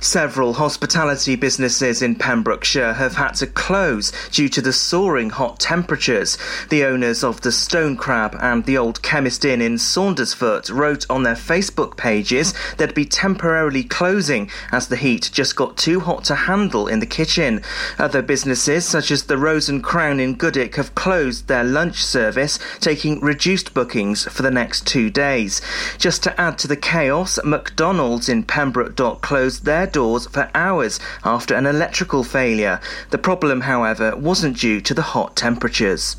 Several hospitality businesses in Pembrokeshire have had to close due to the soaring hot temperatures. The owners of the Stone Crab and the Old Chemist Inn in Saundersfoot wrote on their Facebook pages they'd be temporarily closing as the heat just got too hot to handle in the kitchen. Other businesses, such as the Rose and Crown in Goodwick, have closed their lunch service, taking reduced bookings for the next two days. Just to add to the chaos, McDonald's in Pembroke Dock closed their doors for hours after an electrical failure. The problem, however, wasn't due to the hot temperatures.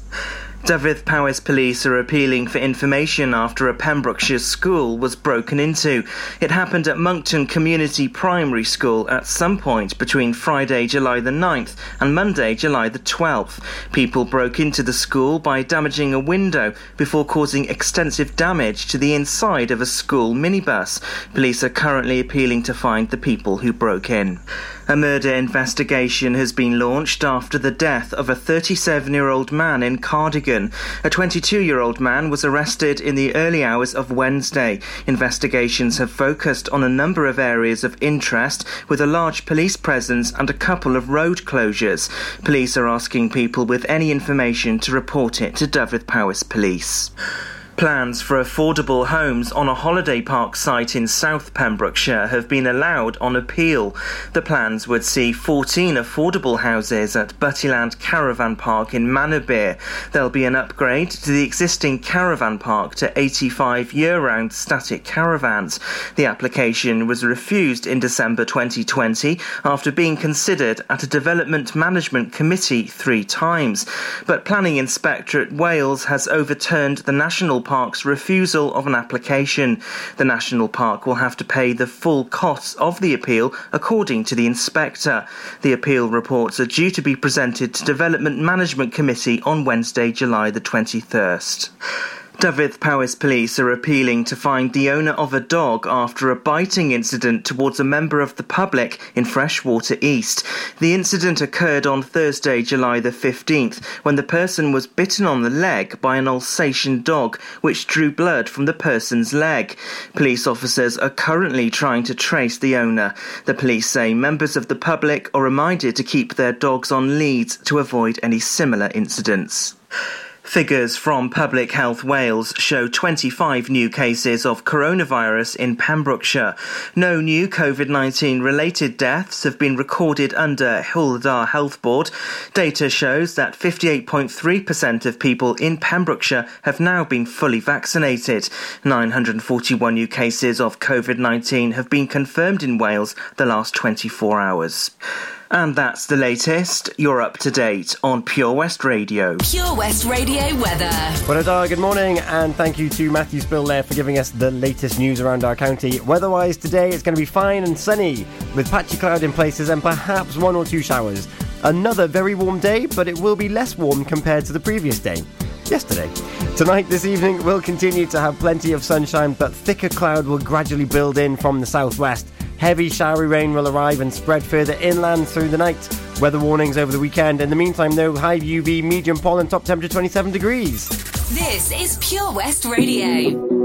Dyfed-Powys police are appealing for information after a Pembrokeshire school was broken into. It happened at Monkton Community Primary School at some point between Friday, July the 9th and Monday, July the 12th. People broke into the school by damaging a window before causing extensive damage to the inside of a school minibus. Police are currently appealing to find the people who broke in. A murder investigation has been launched after the death of a 37 year old man in Cardigan. A 22 year old man was arrested in the early hours of Wednesday. Investigations have focused on a number of areas of interest, with a large police presence and a couple of road closures. Police are asking people with any information to report it to Dyfed-Powys Police. Plans for affordable homes on a holiday park site in South Pembrokeshire have been allowed on appeal. The plans would see 14 affordable houses at Buttyland Caravan Park in Manorbier. There'll be an upgrade to the existing caravan park to 85 year round static caravans. The application was refused in December 2020 after being considered at a Development Management Committee three times. But Planning Inspectorate Wales has overturned the National Park's refusal of an application. The National Park will have to pay the full costs of the appeal, according to the inspector. The appeal reports are due to be presented to Development Management Committee on Wednesday, July the 21st. Dyfed-Powys police are appealing to find the owner of a dog after a biting incident towards a member of the public in Freshwater East. The incident occurred on Thursday, July the 15th, when the person was bitten on the leg by an Alsatian dog, which drew blood from the person's leg. Police officers are currently trying to trace the owner. The police say members of the public are reminded to keep their dogs on leads to avoid any similar incidents. Figures from Public Health Wales show 25 new cases of coronavirus in Pembrokeshire. No new COVID 19 related deaths have been recorded under Dda Health Board. Data shows that 58.3% of people in Pembrokeshire have now been fully vaccinated. 941 new cases of COVID 19 have been confirmed in Wales the last 24 hours. And that's the latest. You're up to date on Pure West Radio. Pure West Radio weather. Well, good morning, and thank you to Matthew Spill there for giving us the latest news around our county. Weather-wise, today it's going to be fine and sunny, with patchy cloud in places and perhaps one or two showers. Another very warm day, but it will be less warm compared to the previous day yesterday. Tonight, this evening, we'll continue to have plenty of sunshine, but thicker cloud will gradually build in from the southwest. Heavy showery rain will arrive and spread further inland through the night. Weather warnings over the weekend. In the meantime, though, high UV, medium pollen, top temperature 27 degrees. This is Pure West Radio.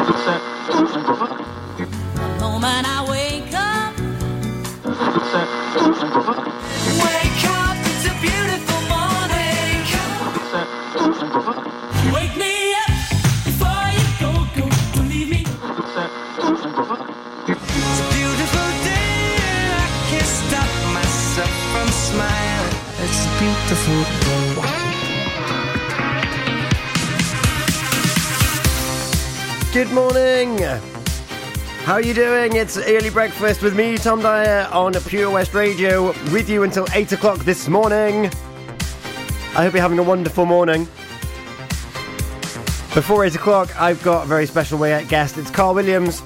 percent. Good morning. How are you doing? It's early breakfast with me, Tom Dyer, on Pure West Radio, with you until 8 o'clock this morning. I hope you're having a wonderful morning. Before 8 o'clock, I've got a very special guest. It's Carl Williams.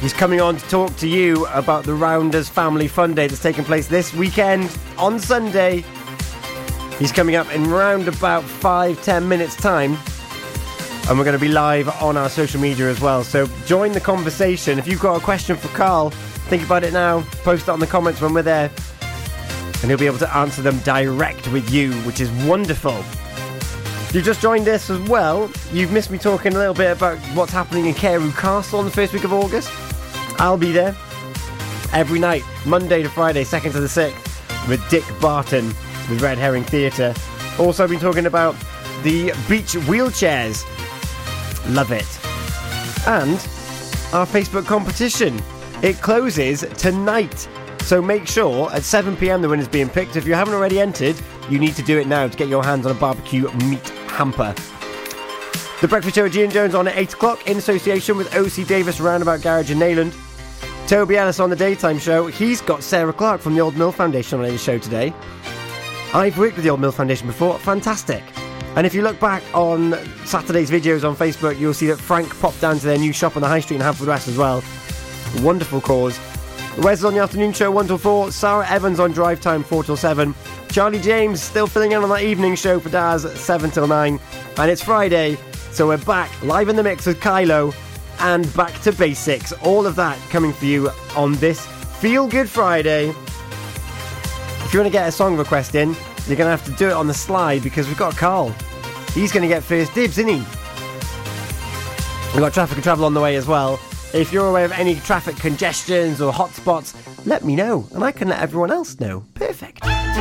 He's coming on to talk to you about the Rounders Family Fun Day that's taking place this weekend on Sunday. He's coming up in round about five, ten minutes' time. And we're going to be live on our social media as well. So join the conversation. If you've got a question for Carl, think about it now. Post it on the comments when we're there. And he'll be able to answer them direct with you, which is wonderful. If you've just joined us as well, you've missed me talking a little bit about what's happening in Carew Castle on the first week of August. I'll be there every night, Monday to Friday, 2nd to the 6th, with Dick Barton with Red Herring Theatre. Also, been talking about the beach wheelchairs. Love it. And our Facebook competition. It closes tonight. So make sure at 7 pm the winner's being picked. If you haven't already entered, you need to do it now to get your hands on a barbecue meat hamper. The Breakfast Show with Gian Jones on at 8 o'clock in association with OC Davis Roundabout Garage in Neyland. Toby Ellis on the daytime show. He's got Sarah Clark from the Old Mill Foundation on his show today. I've worked with the Old Mill Foundation before. Fantastic. And if you look back on Saturday's videos on Facebook, you'll see that Frank popped down to their new shop on the High Street in Haverfordwest as well. Wonderful cause. Wes on the afternoon show 1 till 4. Sarah Evans on drive time 4 till 7. Charlie James still filling in on that evening show for Daz 7 till 9. And it's Friday, so we're back live in the mix with Kylo and back to basics. All of that coming for you on this Feel Good Friday. If you want to get a song request in, you're going to have to do it on the slide because we've got Carl. He's going to get first dibs, isn't he? We've got traffic and travel on the way as well. If you're aware of any traffic congestions or hotspots, let me know and I can let everyone else know. Perfect.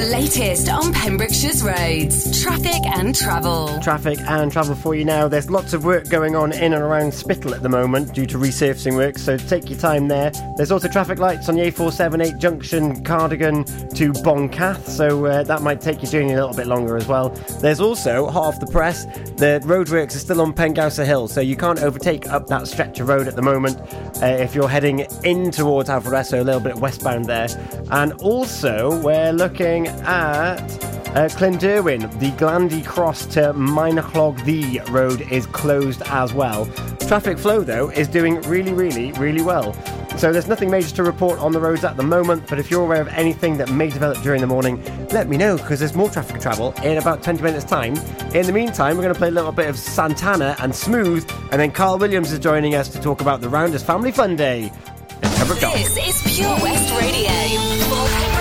The latest on Pembrokeshire's roads, traffic and travel. Traffic and travel for you now. There's lots of work going on in and around Spittal at the moment due to resurfacing work, so take your time there. There's also traffic lights on the A478 junction Cardigan to Boncath, so uh, that might take your journey a little bit longer as well. There's also, off the press, the roadworks are still on Pengausa Hill, so you can't overtake up that stretch of road at the moment uh, if you're heading in towards Alfredo, a little bit westbound there. And also, we're looking at uh, Clynderwen, the Glandy Cross to Minachlog the road is closed as well. Traffic flow, though, is doing really, really, really well. So there's nothing major to report on the roads at the moment, but if you're aware of anything that may develop during the morning, let me know because there's more traffic travel in about 20 minutes' time. In the meantime, we're going to play a little bit of Santana and Smooth, and then Carl Williams is joining us to talk about the Rounders Family Fun Day. This is Pure West Radio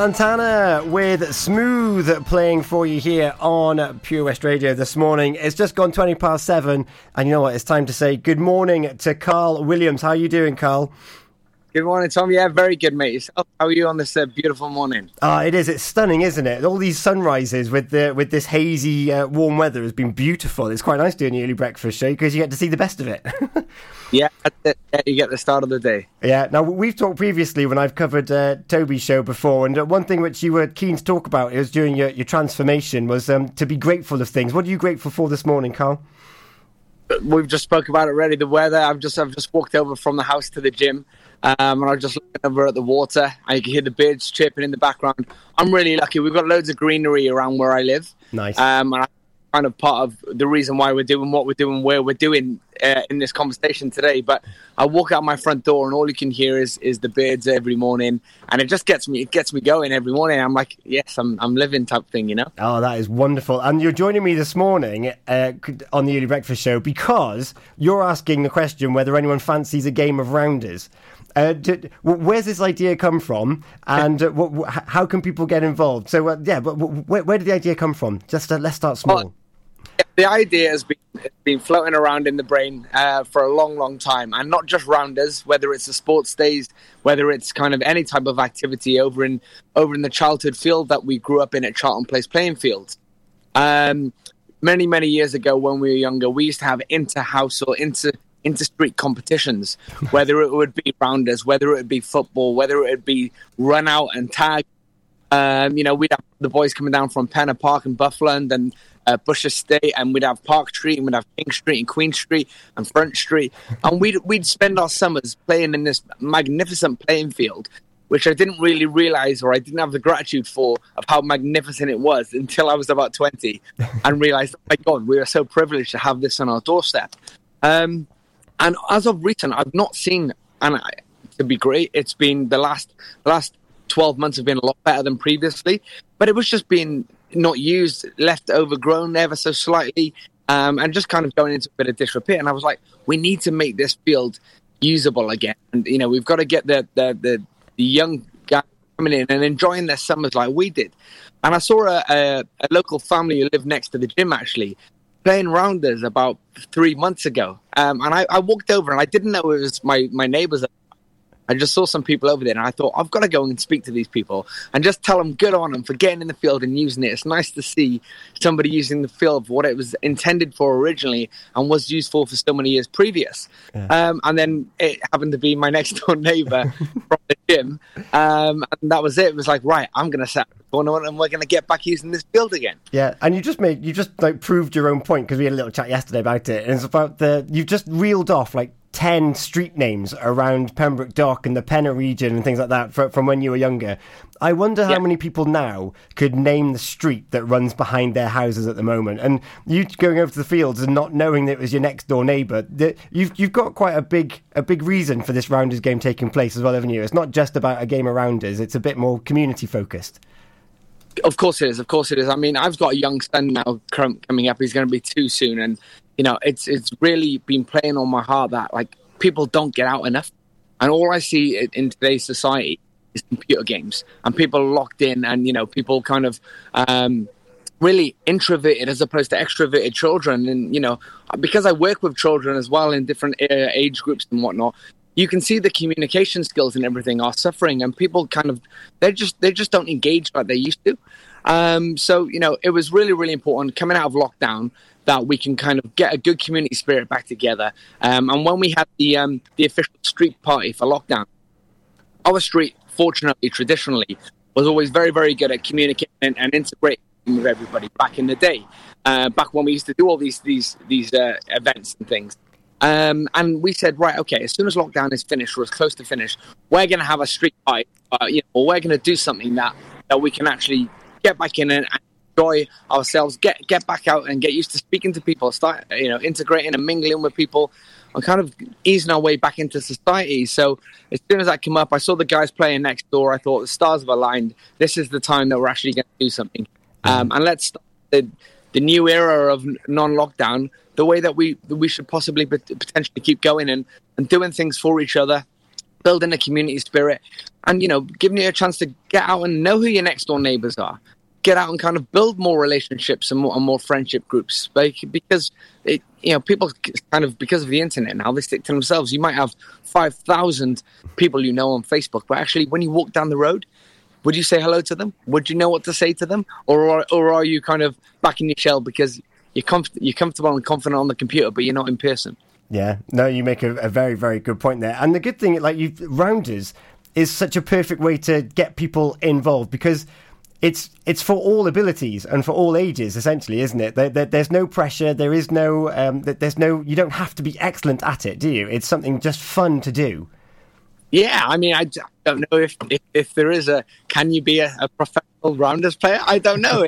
Santana with Smooth playing for you here on Pure West Radio this morning. It's just gone 20 past seven, and you know what? It's time to say good morning to Carl Williams. How are you doing, Carl? Good morning, Tom. Yeah, very good, mate. Yourself? How are you on this uh, beautiful morning? Ah, it is. It's stunning, isn't it? All these sunrises with the with this hazy, uh, warm weather has been beautiful. It's quite nice doing the early breakfast show because you get to see the best of it. Yeah, yeah, you get the start of the day. Yeah. Now we've talked previously when I've covered uh, Toby's show before, and uh, one thing which you were keen to talk about is during your, your transformation was um, to be grateful of things. What are you grateful for this morning, Carl? We've just spoke about it already. The weather. I've just I've just walked over from the house to the gym, um, and I'm just looking over at the water. and you can hear the birds chirping in the background. I'm really lucky. We've got loads of greenery around where I live. Nice. Um, and I kind of part of the reason why we're doing what we're doing, where we're doing uh, in this conversation today. But I walk out my front door, and all you can hear is is the birds every morning, and it just gets me it gets me going every morning. I'm like, yes, I'm I'm living type thing, you know. Oh, that is wonderful. And you're joining me this morning uh, on the Early Breakfast Show because you're asking the question whether anyone fancies a game of rounders. Uh, where's this idea come from, and uh, how can people get involved? So, uh, yeah, but wh- where, where did the idea come from? Just uh, let's start small. the idea has been been floating around in the brain uh, for a long, long time, and not just rounders. Whether it's the sports days, whether it's kind of any type of activity over in over in the childhood field that we grew up in at Charlton Place playing fields. Um, many, many years ago, when we were younger, we used to have inter-house or inter inter-street competitions. Whether it would be rounders, whether it would be football, whether it would be run out and tag. Um, you know, we'd have the boys coming down from Pennar Park and Buffland and uh, Bush Estate, and we'd have Park Street, and we'd have King Street and Queen Street and Front Street, and we'd we'd spend our summers playing in this magnificent playing field, which I didn't really realize or I didn't have the gratitude for of how magnificent it was until I was about twenty, and realized, oh my God, we are so privileged to have this on our doorstep. Um, and as of recent, I've not seen, and I, to be great, it's been the last last 12 months have been a lot better than previously, but it was just being not used, left overgrown ever so slightly, um, and just kind of going into a bit of disrepair. And I was like, we need to make this field usable again. And, you know, we've got to get the, the, the, the young guys coming in and enjoying their summers like we did. And I saw a, a, a local family who lived next to the gym actually playing rounders about three months ago. Um, and I, I walked over and I didn't know it was my, my neighbors. I just saw some people over there, and I thought I've got to go and speak to these people and just tell them good on them for getting in the field and using it. It's nice to see somebody using the field for what it was intended for originally and was used for for so many years previous. Um, and then it happened to be my next door neighbor from the gym, um, and that was it. It was like, right, I'm going to set tournament and we're going to get back using this field again. Yeah, and you just made you just like proved your own point because we had a little chat yesterday about it. And it's about the you've just reeled off like ten street names around Pembroke Dock and the Pennar region and things like that fro- from when you were younger. I wonder how many people now could name the street that runs behind their houses at the moment. And you going over to the fields and not knowing that it was your next door neighbour, you've you've got quite a big a big reason for this rounders game taking place as well, haven't you? It's not just about a game of rounders; it's a bit more community focused. Of course it is. Of course it is. I mean, I've got a young son now coming up. He's going to be two soon, and you know, it's it's really been playing on my heart that like people don't get out enough, and all I see in today's society is computer games, and people locked in, and you know, people kind of. Um, really introverted as opposed to extroverted children and you know because i work with children as well in different uh, age groups and whatnot you can see the communication skills and everything are suffering and people kind of they just they just don't engage like they used to um, so you know it was really really important coming out of lockdown that we can kind of get a good community spirit back together. Um, and when we had the um, the official street party for lockdown our street fortunately traditionally was always very very good at communicating and, and integrating with everybody back in the day uh, back when we used to do all these these these uh, events and things. Um, and we said, right, okay, as soon as lockdown is finished or as close to finish, we're going to have a street fight, uh, you know, or we're going to do something that, that we can actually get back in and enjoy ourselves, get get back out and get used to speaking to people, start, you know, integrating and mingling with people, and kind of easing our way back into society. So as soon as that came up, I saw the guys playing next door. I thought the stars have aligned. This is the time that we're actually going to do something, um, and let's start the the new era of non-lockdown the way that we that we should possibly potentially keep going and, and doing things for each other building a community spirit, and you know, giving you a chance to get out and know who your next door neighbors are. Get out and kind of build more relationships and more, and more friendship groups, Like, because it, you know, people kind of because of the internet now they stick to themselves. You might have five thousand people you know on Facebook, but actually, when you walk down the road, would you say hello to them? Would you know what to say to them, or are, or are you kind of back in your shell because you're comf- you're comfortable and confident on the computer, but you're not in person? Yeah, no, you make a, a very, very good point there. And the good thing, like you, rounders is such a perfect way to get people involved because it's it's for all abilities and for all ages, essentially, isn't it? There, there, there's no pressure. There is no um, there's no you don't have to be excellent at it, do you? It's something just fun to do. Yeah, I mean, I don't know if, if, if there is a can you be a, a professional rounders player? I don't know.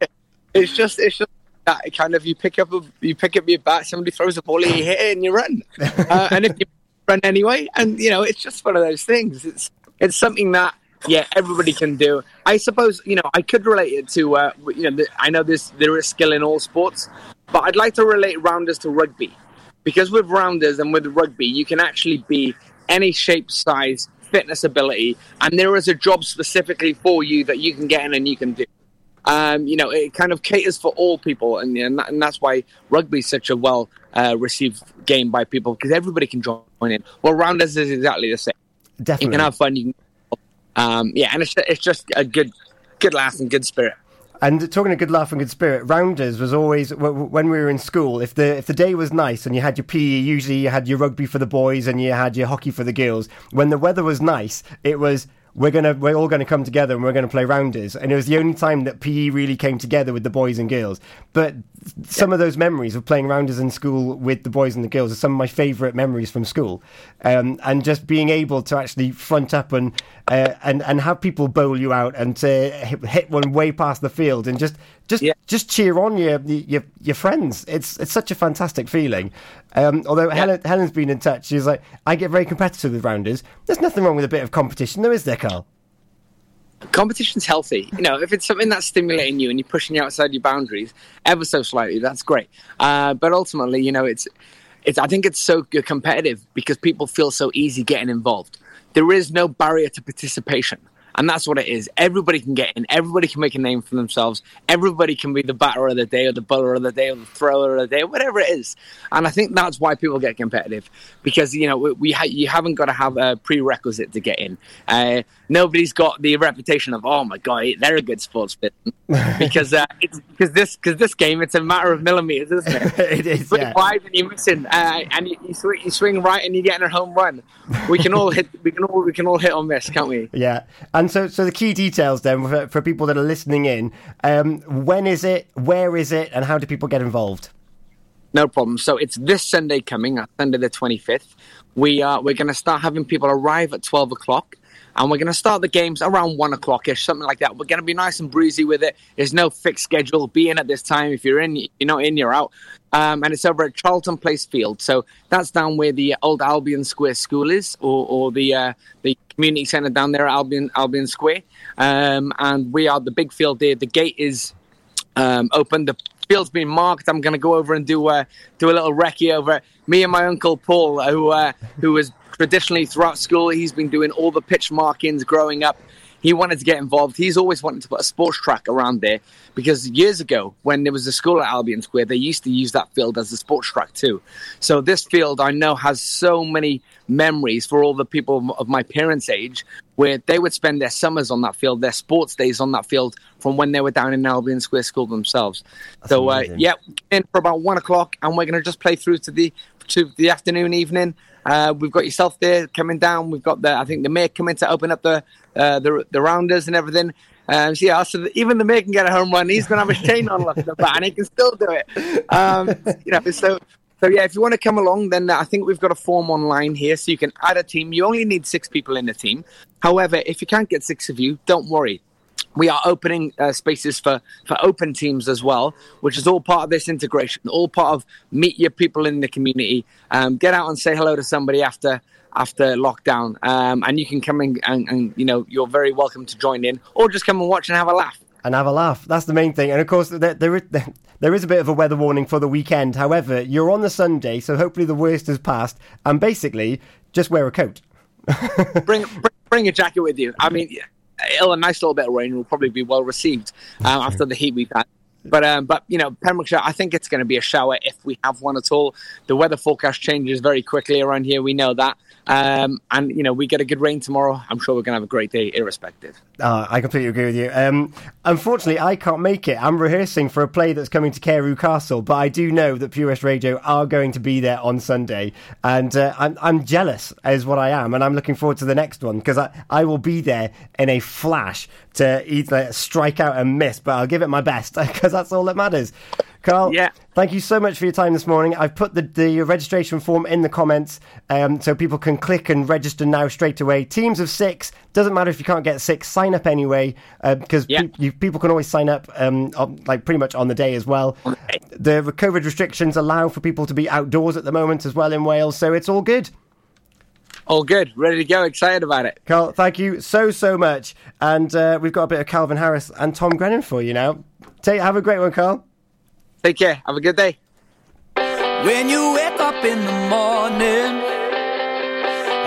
it's just it's just that kind of you pick up a, you pick up your bat, somebody throws a ball, you hit it, and you run. Uh, and if you run anyway, and you know, it's just one of those things. It's it's something that yeah, everybody can do. I suppose you know I could relate it to uh, you know the, I know this there is skill in all sports, but I'd like to relate rounders to rugby because with rounders and with rugby you can actually be any shape, size, fitness, ability, and there is a job specifically for you that you can get in and you can do. Um, you know, it kind of caters for all people, and and, that, and that's why rugby is such a well uh, received game by people because everybody can join in. Well, rounders is exactly the same. Definitely. You can have fun. You can, um, yeah, and it's it's just a good good laugh and good spirit. And talking of good laugh and good spirit, rounders was always when we were in school. If the if the day was nice and you had your PE, usually you had your rugby for the boys and you had your hockey for the girls. When the weather was nice, it was we're gonna we're all gonna come together and we're gonna play rounders. And it was the only time that PE really came together with the boys and girls. But some of those memories of playing rounders in school with the boys and the girls are some of my favourite memories from school. Um, and just being able to actually front up and uh, and and have people bowl you out and to hit one way past the field and just just just cheer on your your your friends. It's it's such a fantastic feeling. Um, although Helen, Helen's been in touch, she's like, I get very competitive with rounders. There's nothing wrong with a bit of competition, though, is there, Carl? Competition's healthy. You know, if it's something that's stimulating you and you're pushing you outside your boundaries ever so slightly, that's great. Uh, but ultimately, you know, it's it's. I think it's so competitive because people feel so easy getting involved. There is no barrier to participation. And that's what it is. Everybody can get in. Everybody can make a name for themselves. Everybody can be the batter of the day, or the bowler of the day, or the thrower of the day, whatever it is. And I think that's why people get competitive because you know we, we ha- you haven't got to have a prerequisite to get in. Uh, nobody's got the reputation of oh my god they're a good sportsman because uh, it's because this because this game it's a matter of millimeters, isn't it? it is. Swing Yeah. wide and you're missing, uh, and you, you, swing, you swing right and you're getting a home run. We can all hit. We can all we can all hit on this, can't we? Yeah, and so so the key details then for, for people that are listening in. Um, when is it? Where is it? And how do people get involved? No problem. So it's this Sunday coming, uh, Sunday the 25th. We are we're going to start having people arrive at 12 o'clock, and we're going to start the games around one o'clock ish, something like that. We're going to be nice and breezy with it. There's no fixed schedule. Be in at this time. If you're in, you're not in, you're out. Um, and it's over at Charlton Place Field. So that's down where the old Albion Square School is, or, or the uh, the community centre down there at Albion Albion Square. Um, and we are the big field there. The gate is um, open. The field's been marked. I'm going to go over and do uh, do a little recce over. Me and my uncle Paul, who uh, who was traditionally throughout school, he's been doing all the pitch markings growing up. He wanted to get involved. He's always wanted to put a sports track around there because years ago, when there was a school at Albion Square, they used to use that field as a sports track too. So this field, I know, has so many memories for all the people of- my parents' age, where they would spend their summers on that field, their sports days on that field, from when they were down in Albion Square School themselves. so uh, yeah, in for about one o'clock, and we're going to just play through to the to the afternoon, evening. Uh, we've got yourself there coming down. We've got the I think the mayor coming to open up the uh, the the rounders and everything. Um, so yeah, so even the mayor can get a home run. He's going to have a chain on left the bat, and he can still do it. Um, you know, so so yeah, if you want to come along, then I think we've got a form online here, so you can add a team. You only need six people in the team. However, if you can't get six of you, don't worry we are opening uh, spaces for, for open teams as well, which is all part of this integration, all part of meet your people in the community, um, get out and say hello to somebody after after lockdown, um, and you can come in and, and you know you're very welcome to join in, or just come and watch and have a laugh. and have a laugh. That's the main thing. And of course, there, there, is, there is a bit of a weather warning for the weekend. However, you're on the Sunday, so hopefully the worst has passed. And basically, just wear a coat. bring, bring bring a jacket with you. I mean, it'll a nice little bit of rain will probably be well received um, after the heat we've had. But um, but you know, Pembrokeshire, I think it's going to be a shower if we have one at all. The weather forecast changes very quickly around here. We know that. Um, and you know, we get a good rain tomorrow. I'm sure we're going to have a great day, irrespective. Uh, I completely agree with you. Um, unfortunately, I can't make it. I'm rehearsing for a play that's coming to Carew Castle, but I do know that Pure West Radio are going to be there on Sunday, and uh, I'm, I'm jealous, is what I am, and I'm looking forward to the next one because I, I will be there in a flash to either strike out and miss, but I'll give it my best because that's all that matters. Carl, Yeah. thank you so much for your time this morning. I've put the, the registration form in the comments um, so people can click and register now straight away. Teams of six, doesn't matter if you can't get six, sign up anyway because Yeah. you, people can always sign up um, on, like pretty much on the day as well. The COVID restrictions allow for people to be outdoors at the moment as well in Wales, so it's all good. All good, ready to go, excited about it. Carl, thank you so, so much. And uh, we've got a bit of Calvin Harris and Tom Grennan for you now. Take, have a great one, Carl. Take care. Have a good day. When you wake up in the morning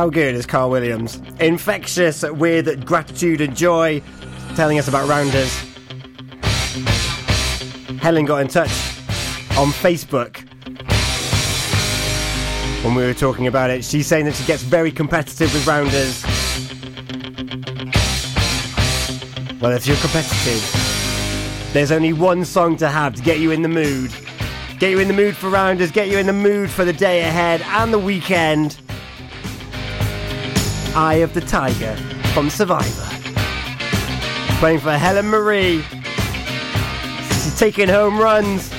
How good is Carl Williams? Infectious with gratitude and joy, telling us about Rounders. Helen got in touch on Facebook when we were talking about it. She's saying that she gets very competitive with Rounders. Well, if you're competitive, there's only one song to have to get you in the mood. Get you in the mood for Rounders, get you in the mood for the day ahead and the weekend. Eye of the Tiger from Survivor. Playing for Helen Marie. She's taking home runs.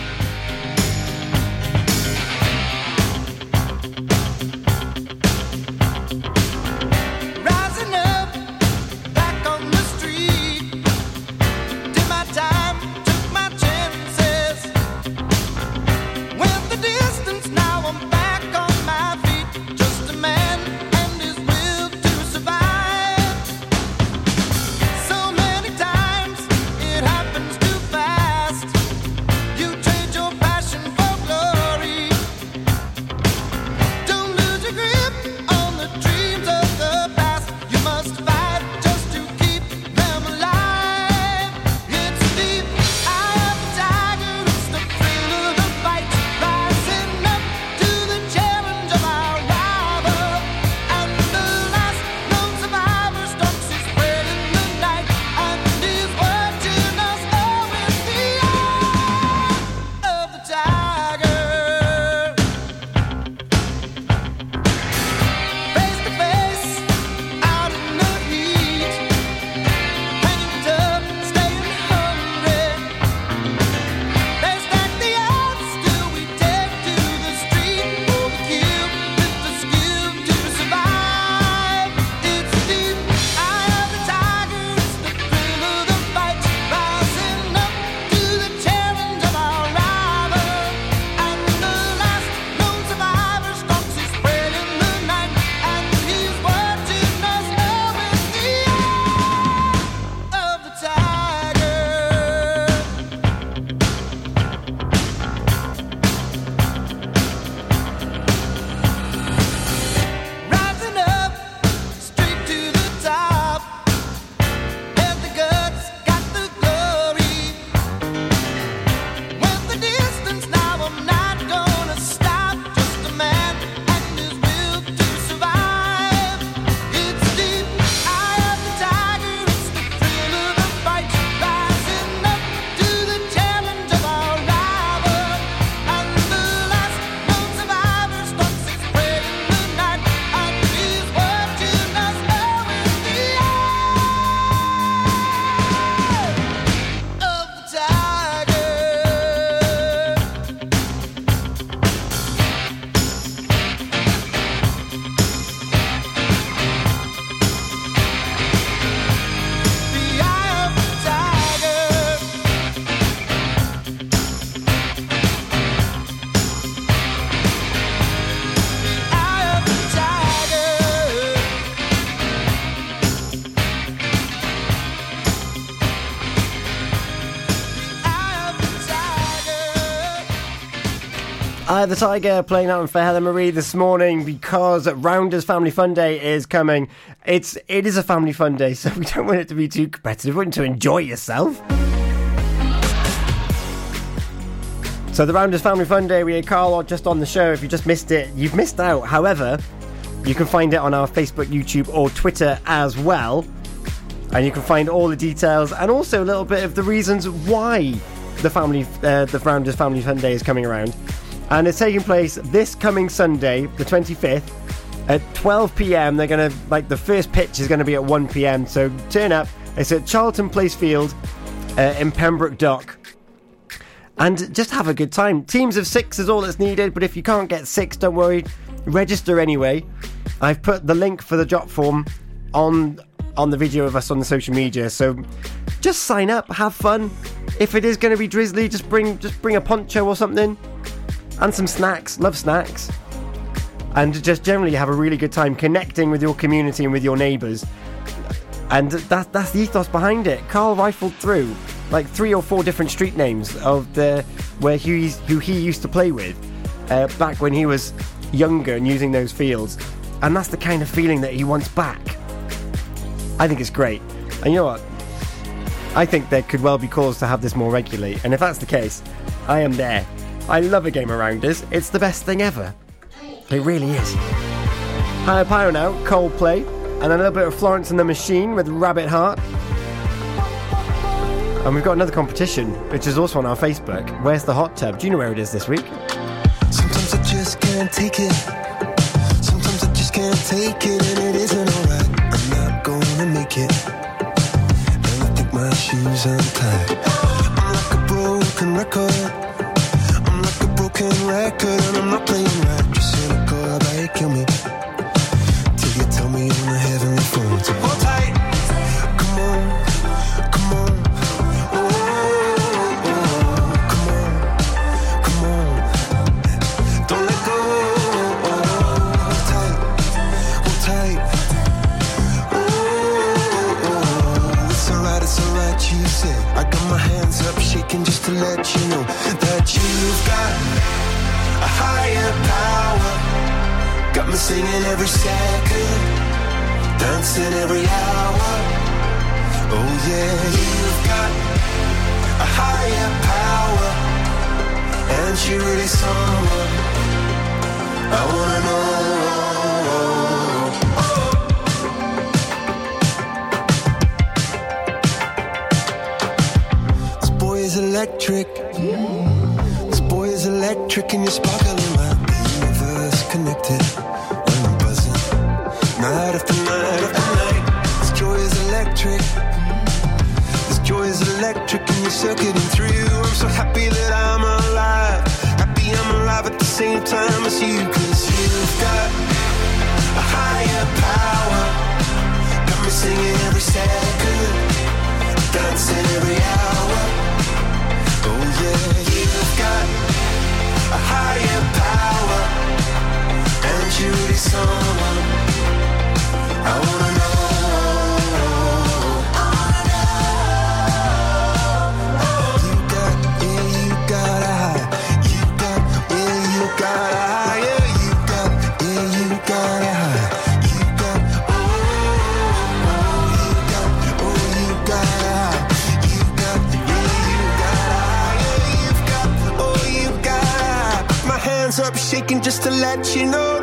Of the Tiger playing out for Helen Marie this morning because Rounders Family Fun Day is coming. It's it is a family fun day, so we don't want it to be too competitive. We want to enjoy yourself. So the Rounders Family Fun Day, we had Carl just on the show. If you just missed it, you've missed out. However, you can find it on our Facebook, YouTube, or Twitter as well. And you can find all the details and also a little bit of the reasons why the family, uh, the Rounders Family Fun Day is coming around. And it's taking place this coming Sunday, the 25th, at 12 pm. They're to, like, the first pitch is to be at 1 pm. So turn up. It's at Charlton Place Field uh, in Pembroke Dock and just have a good time. Teams of six is all that's needed, but if you can't get six, don't worry. Register anyway. I've put the link for the drop form on on the video of us on the social media, so just sign up, have fun. If it is going to be drizzly, just bring just bring a poncho or something and some snacks. Love snacks. And just generally have a really good time connecting with your community and with your neighbours. And that, that's the ethos behind it. Carl rifled through like three or four different street names of the where he, who he used to play with uh, back when he was younger and using those fields. And that's the kind of feeling that he wants back. I think it's great. And you know what? I think there could well be cause to have this more regularly. And if that's the case, I am there. I love a game of rounders. It's the best thing ever. It really is. Higher Power now, Coldplay, and a little bit of Florence and the Machine with Rabbit Heart. And we've got another competition, which is also on our Facebook. Where's the hot tub? Do you know where it is this week? Sometimes I just can't take it. Sometimes I just can't take it, and it isn't alright. I'm not gonna make it. And I think my shoes untied. I'm like a broken record. Broken record, and I'm not playing right. Just cynical, how about you kill me? Till you tell me on the heavenly phone to hold tight. Come on, come on. Oh, oh, oh, come on, come on. Don't let go. Hold tight, hold tight. Oh, it's alright, it's alright, you say. I got my hands up, shaking just to let you know that you've got higher power. Got me singing every second, dancing every hour. Oh yeah, you've got a higher power, and she really someone I wanna know. Oh. This boy is electric. Is electric, and you're sparkling like the universe connected. When I'm buzzing, night after night after night. This joy is electric. This joy is electric, and you're circuiting through. I'm so happy that I'm alive. Happy I'm alive at the same time as you, cause you've got a higher power. Got me singing every second, dancing every hour. Oh yeah, you've got higher power, and you really someone? I wanna hands up, shaking just to let you know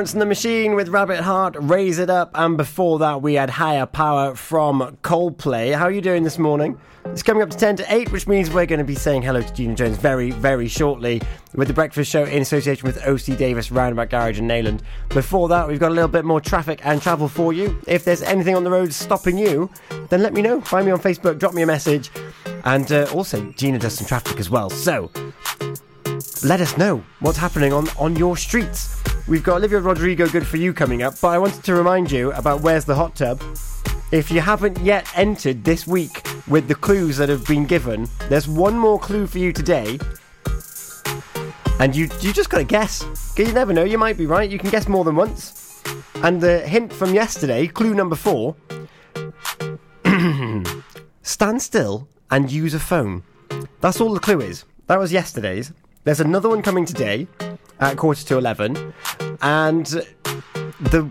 Florence and the Machine with Rabbit Heart, Raise It Up, and before that we had Higher Power from Coldplay. How are you doing this morning? It's coming up to 10 to 8, which means we're going to be saying hello to Gina Jones very, very shortly with the breakfast show in association with OC Davis Roundabout Garage in Neyland. Before that, we've got a little bit more traffic and travel for you. If there's anything on the road stopping you, then let me know. Find me on Facebook, drop me a message, and uh, also Gina does some traffic as well. So let us know what's happening on, on your streets. We've got Olivia Rodrigo Good For You coming up, but I wanted to remind you about Where's the Hot Tub. If you haven't yet entered this week with the clues that have been given, there's one more clue for you today. And you you just gotta guess. 'Cause you never know, you might be right. You can guess more than once. And the hint from yesterday, clue number four stand still and use a phone. That's all the clue is. That was yesterday's. There's another one coming today at quarter to 11. And the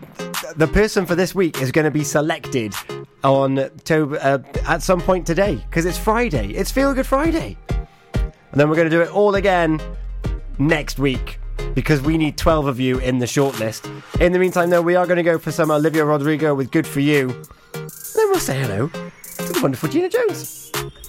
the person for this week is going to be selected on to, uh, at some point today because it's Friday. It's Feel Good Friday. And then we're going to do it all again next week because we need 12 of you in the shortlist. In the meantime, though, we are going to go for some Olivia Rodrigo with Good For You. And Then we'll say hello to the wonderful Gina Jones.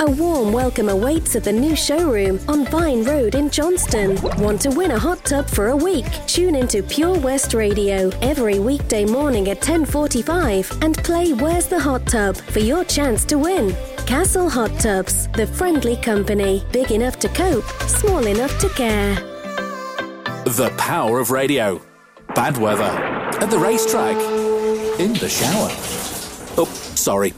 A warm welcome awaits at the new showroom on Vine Road in Johnston. Want to win a hot tub for a week? Tune into Pure West Radio every weekday morning at 10:45 and play Where's the Hot Tub for your chance to win. Castle Hot Tubs, the friendly company, big enough to cope, small enough to care. The power of radio. Bad weather. At the racetrack. In the shower. Oh, sorry.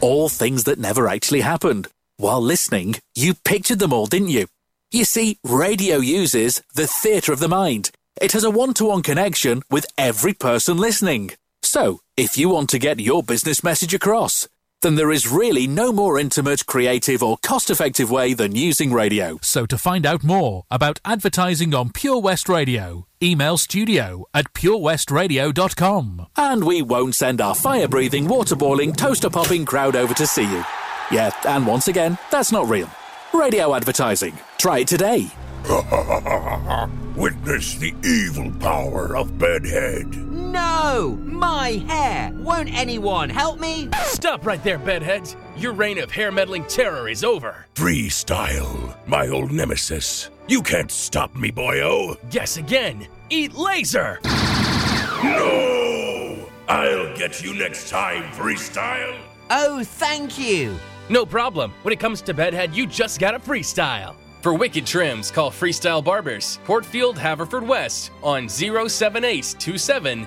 All things that never actually happened. While listening, you pictured them all, didn't you? You see, radio uses the theatre of the mind. It has a one to one connection with every person listening. So, if you want to get your business message across, then there is really no more intimate, creative, or cost effective way than using radio. So to find out more about advertising on Pure West Radio, email studio at purewestradio.com. And we won't send our fire breathing, water boiling, toaster popping crowd over to see you. Yeah, and once again, that's not real. Radio advertising. Try it today. Witness the evil power of Bedhead. No! My hair! Won't anyone help me? Stop right there, bedheads. Your reign of hair meddling terror is over. Freestyle, my old nemesis. You can't stop me, boyo. Guess again. Eat laser. No! I'll get you next time, Freestyle. Oh, thank you. No problem. When it comes to bedhead, you just gotta freestyle. For wicked trims, call Freestyle Barbers, Portfield, Haverford West on 07827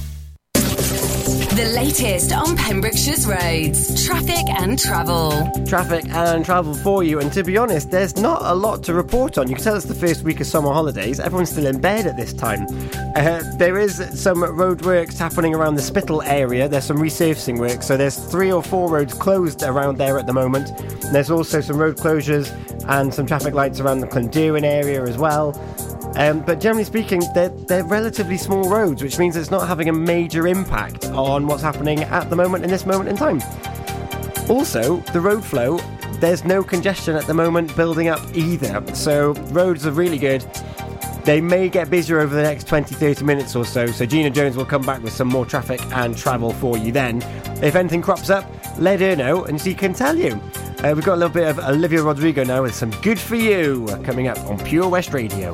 The latest on Pembrokeshire's roads, traffic and travel. Traffic and travel for you, and to be honest, there's not a lot to report on. You can tell it's the first week of summer holidays. Everyone's still in bed at this time. Uh, there is some roadworks happening around the Spittal area. There's some resurfacing work, so there's three or four roads closed around there at the moment. There's also some road closures and some traffic lights around the Clynderwen area as well. Um, but generally speaking, they're, they're relatively small roads, which means it's not having a major impact on what's happening at the moment in this moment in time. Also, the road flow, there's no congestion at the moment building up either. So, roads are really good. They may get busier over the next 20 30 minutes or so. So, Gina Jones will come back with some more traffic and travel for you then. If anything crops up, let her know and she can tell you. Uh, we've got a little bit of Olivia Rodrigo now with some Good For You coming up on Pure West Radio.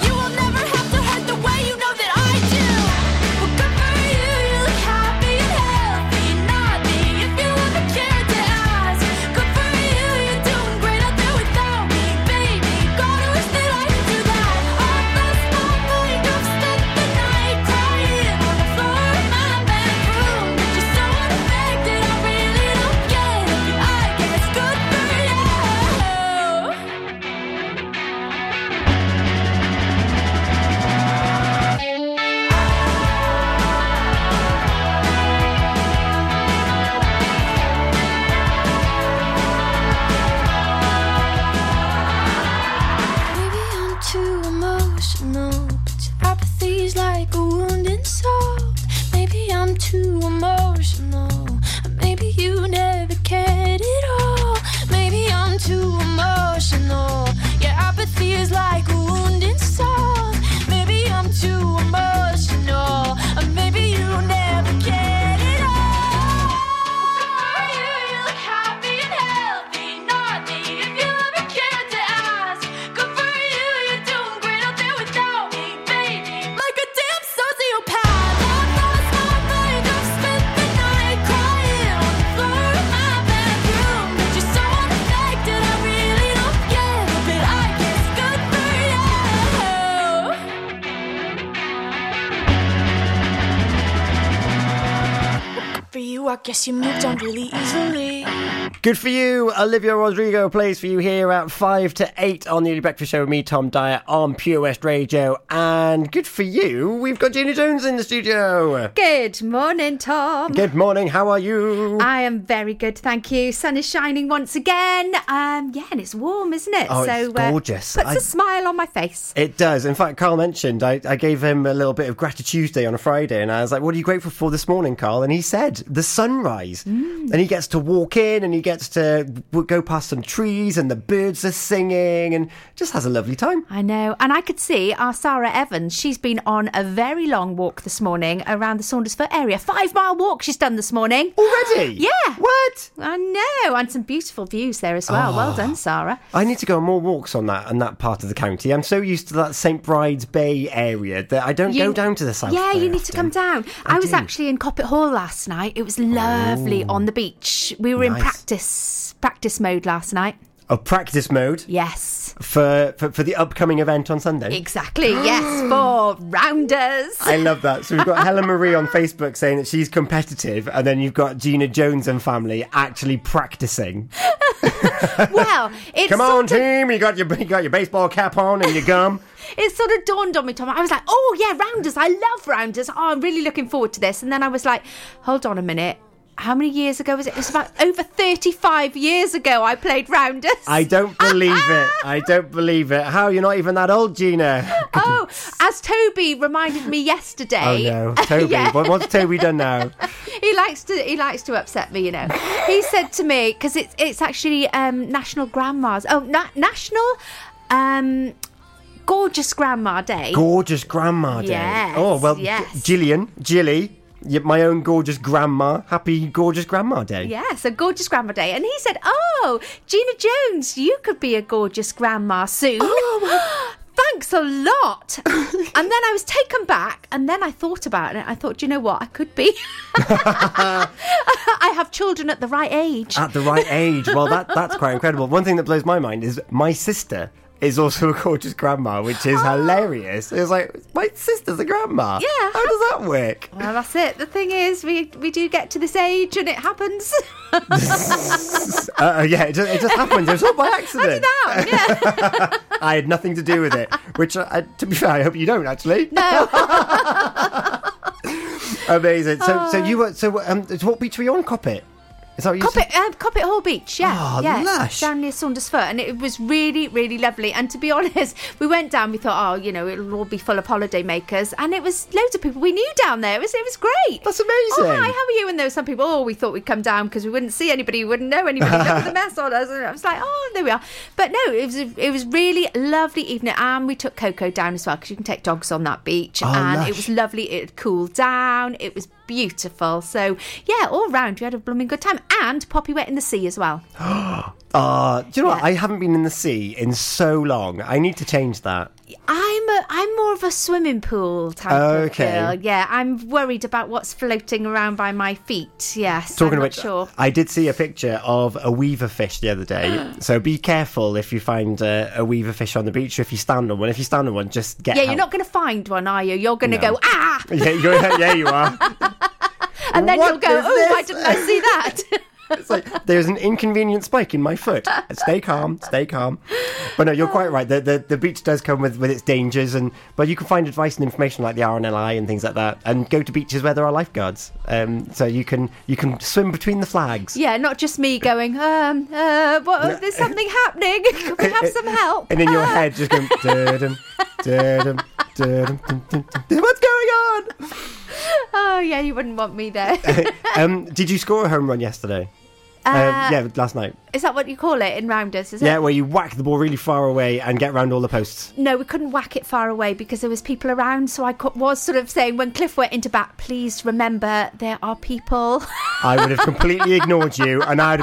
Guess you Good for you. Olivia Rodrigo plays for you here at 5 to 8 on the Early Breakfast Show with me, Tom Dyer, on Pure West Radio. And good for you, we've got Gina Jones in the studio. Good morning, Tom. Good morning, how are you? I am very good, thank you. Sun is shining once again. Um, yeah, and it's warm, isn't it? Oh, so it's gorgeous. puts I- a smile on my face. It does. In fact, Carl mentioned I, I gave him a little bit of Gratitude on a Friday, and I was like, "What are you grateful for this morning, Carl?" And he said, "The sunrise." And he gets to walk in, and he gets to go past some trees, and the birds are singing, and just has a lovely time. I know. And I could see our Sarah Evans, she's been on a very long walk this morning around the Saundersfoot area. Five mile walk she's done this morning. Already? Yeah. What? I know. And some beautiful views there as well. Well Oh. done, Sarah. I need to go on more walks on that on that part of the county. I'm so used to that St Bride's Bay area that I don't You- go down to the south. Yeah, you need to come down. I, was do. actually in Coppet Hall last night. It was lovely oh. on the beach. We were in Nice. Practice practice mode last night. Oh, practice mode Yes. for, for for the upcoming event on Sunday. Exactly. yes, for rounders. I love that. So we've got Helen Marie on Facebook saying that she's competitive, and then you've got Gina Jones and family actually practicing. well, it's Come on, team! You got your you got your baseball cap on and your gum. it sort of dawned on me, Tom. I was like, oh, yeah, rounders. I love rounders. Oh, I'm really looking forward to this. And then I was like, hold on a minute. How many years ago was it? It was about over 35 years ago I played rounders. I don't believe it. I don't believe it. How you're not even that old, Gina? Oh, as Toby reminded me yesterday. Oh no, Toby. Yeah. what, what's Toby done now? he likes to he likes to upset me, you know. He said to me because it's it's actually um, National Grandma's oh na- National um, Gorgeous Grandma Day. Gorgeous Grandma Day. Yes, oh well, yes. Gillian, Jilly. My own gorgeous grandma. Happy gorgeous grandma day. Yeah, so gorgeous grandma day. And he said, Oh, Gina Jones, you could be a gorgeous grandma soon. Oh, Thanks a lot. and then I was taken back, and then I thought about it. I thought, do you know what? I could be. I have children at the right age. At the right age. Well, that that's quite incredible. One thing that blows my mind is my sister is also a gorgeous grandma, which is hilarious. It's like my sister's a grandma. Yeah. How does that work? Well, that's it. The thing is, we we do get to this age, and it happens. Uh, yeah, it just, it just happens. It was all by accident. yeah. I had nothing to do with it. Which, uh, to be fair, I hope you don't actually. No. Amazing. So, so you were. So, um, what beach were you on? Coppet. Is that what you said? Coppet, uh, Coppet Hall Beach, yeah, Oh, yeah, lush. down near Saundersfoot, and it was really, really lovely. And to be honest, we went down. We thought, oh, you know, it'll all be full of holiday makers, and it was loads of people we knew down there. It was, it was great. That's amazing. Oh, hi, how are you? And there were some people. Oh, we thought we'd come down because we wouldn't see anybody, we wouldn't know anybody. There was a mess on us, and I was like, oh, there we are. But no, it was, a, it was really lovely evening, and we took Coco down as well because you can take dogs on that beach, Oh, and lush. it was lovely. It had cooled down. It was beautiful. So yeah, all round we had a blooming good time, and Poppy wet in the sea as well. Uh, do you know what? I haven't been in the sea in so long. I need to change that. I'm a, I'm more of a swimming pool type Okay. of girl. Yeah, I'm worried about what's floating around by my feet. Yes, Talking about, sure. I did see a picture of a weaver fish the other day. so be careful if you find uh, a weaver fish on the beach. Or if you stand on one, if you stand on one, just get yeah, help. you're not going to find one, are you? You're going to No. go ah, Yeah, yeah, you are. and then What you'll go, oh, why didn't I see that? It's like there's an inconvenient spike in my foot. Stay calm, stay calm. But no, you're quite right. The, the the beach does come with, with its dangers, and but you can find advice and information like the RNLI and things like that, and go to beaches where there are lifeguards. Um, so you can you can swim between the flags. yeah, not just me going. Um, uh, what? There's something happening. Can we have some help? And in your head, just going, "Dum, dum, dum, dum, dum, dum, dum." what's going on? Oh yeah, you wouldn't want me there. um, did you score a home run yesterday? Uh, yeah, last night. Is that what you call it in rounders? Is Yeah, it? where you whack the ball really far away and get round all the posts. No, we couldn't whack it far away because there was people around. So I was sort of saying when Cliff went into bat, please remember there are people. I would have completely ignored you, and I'd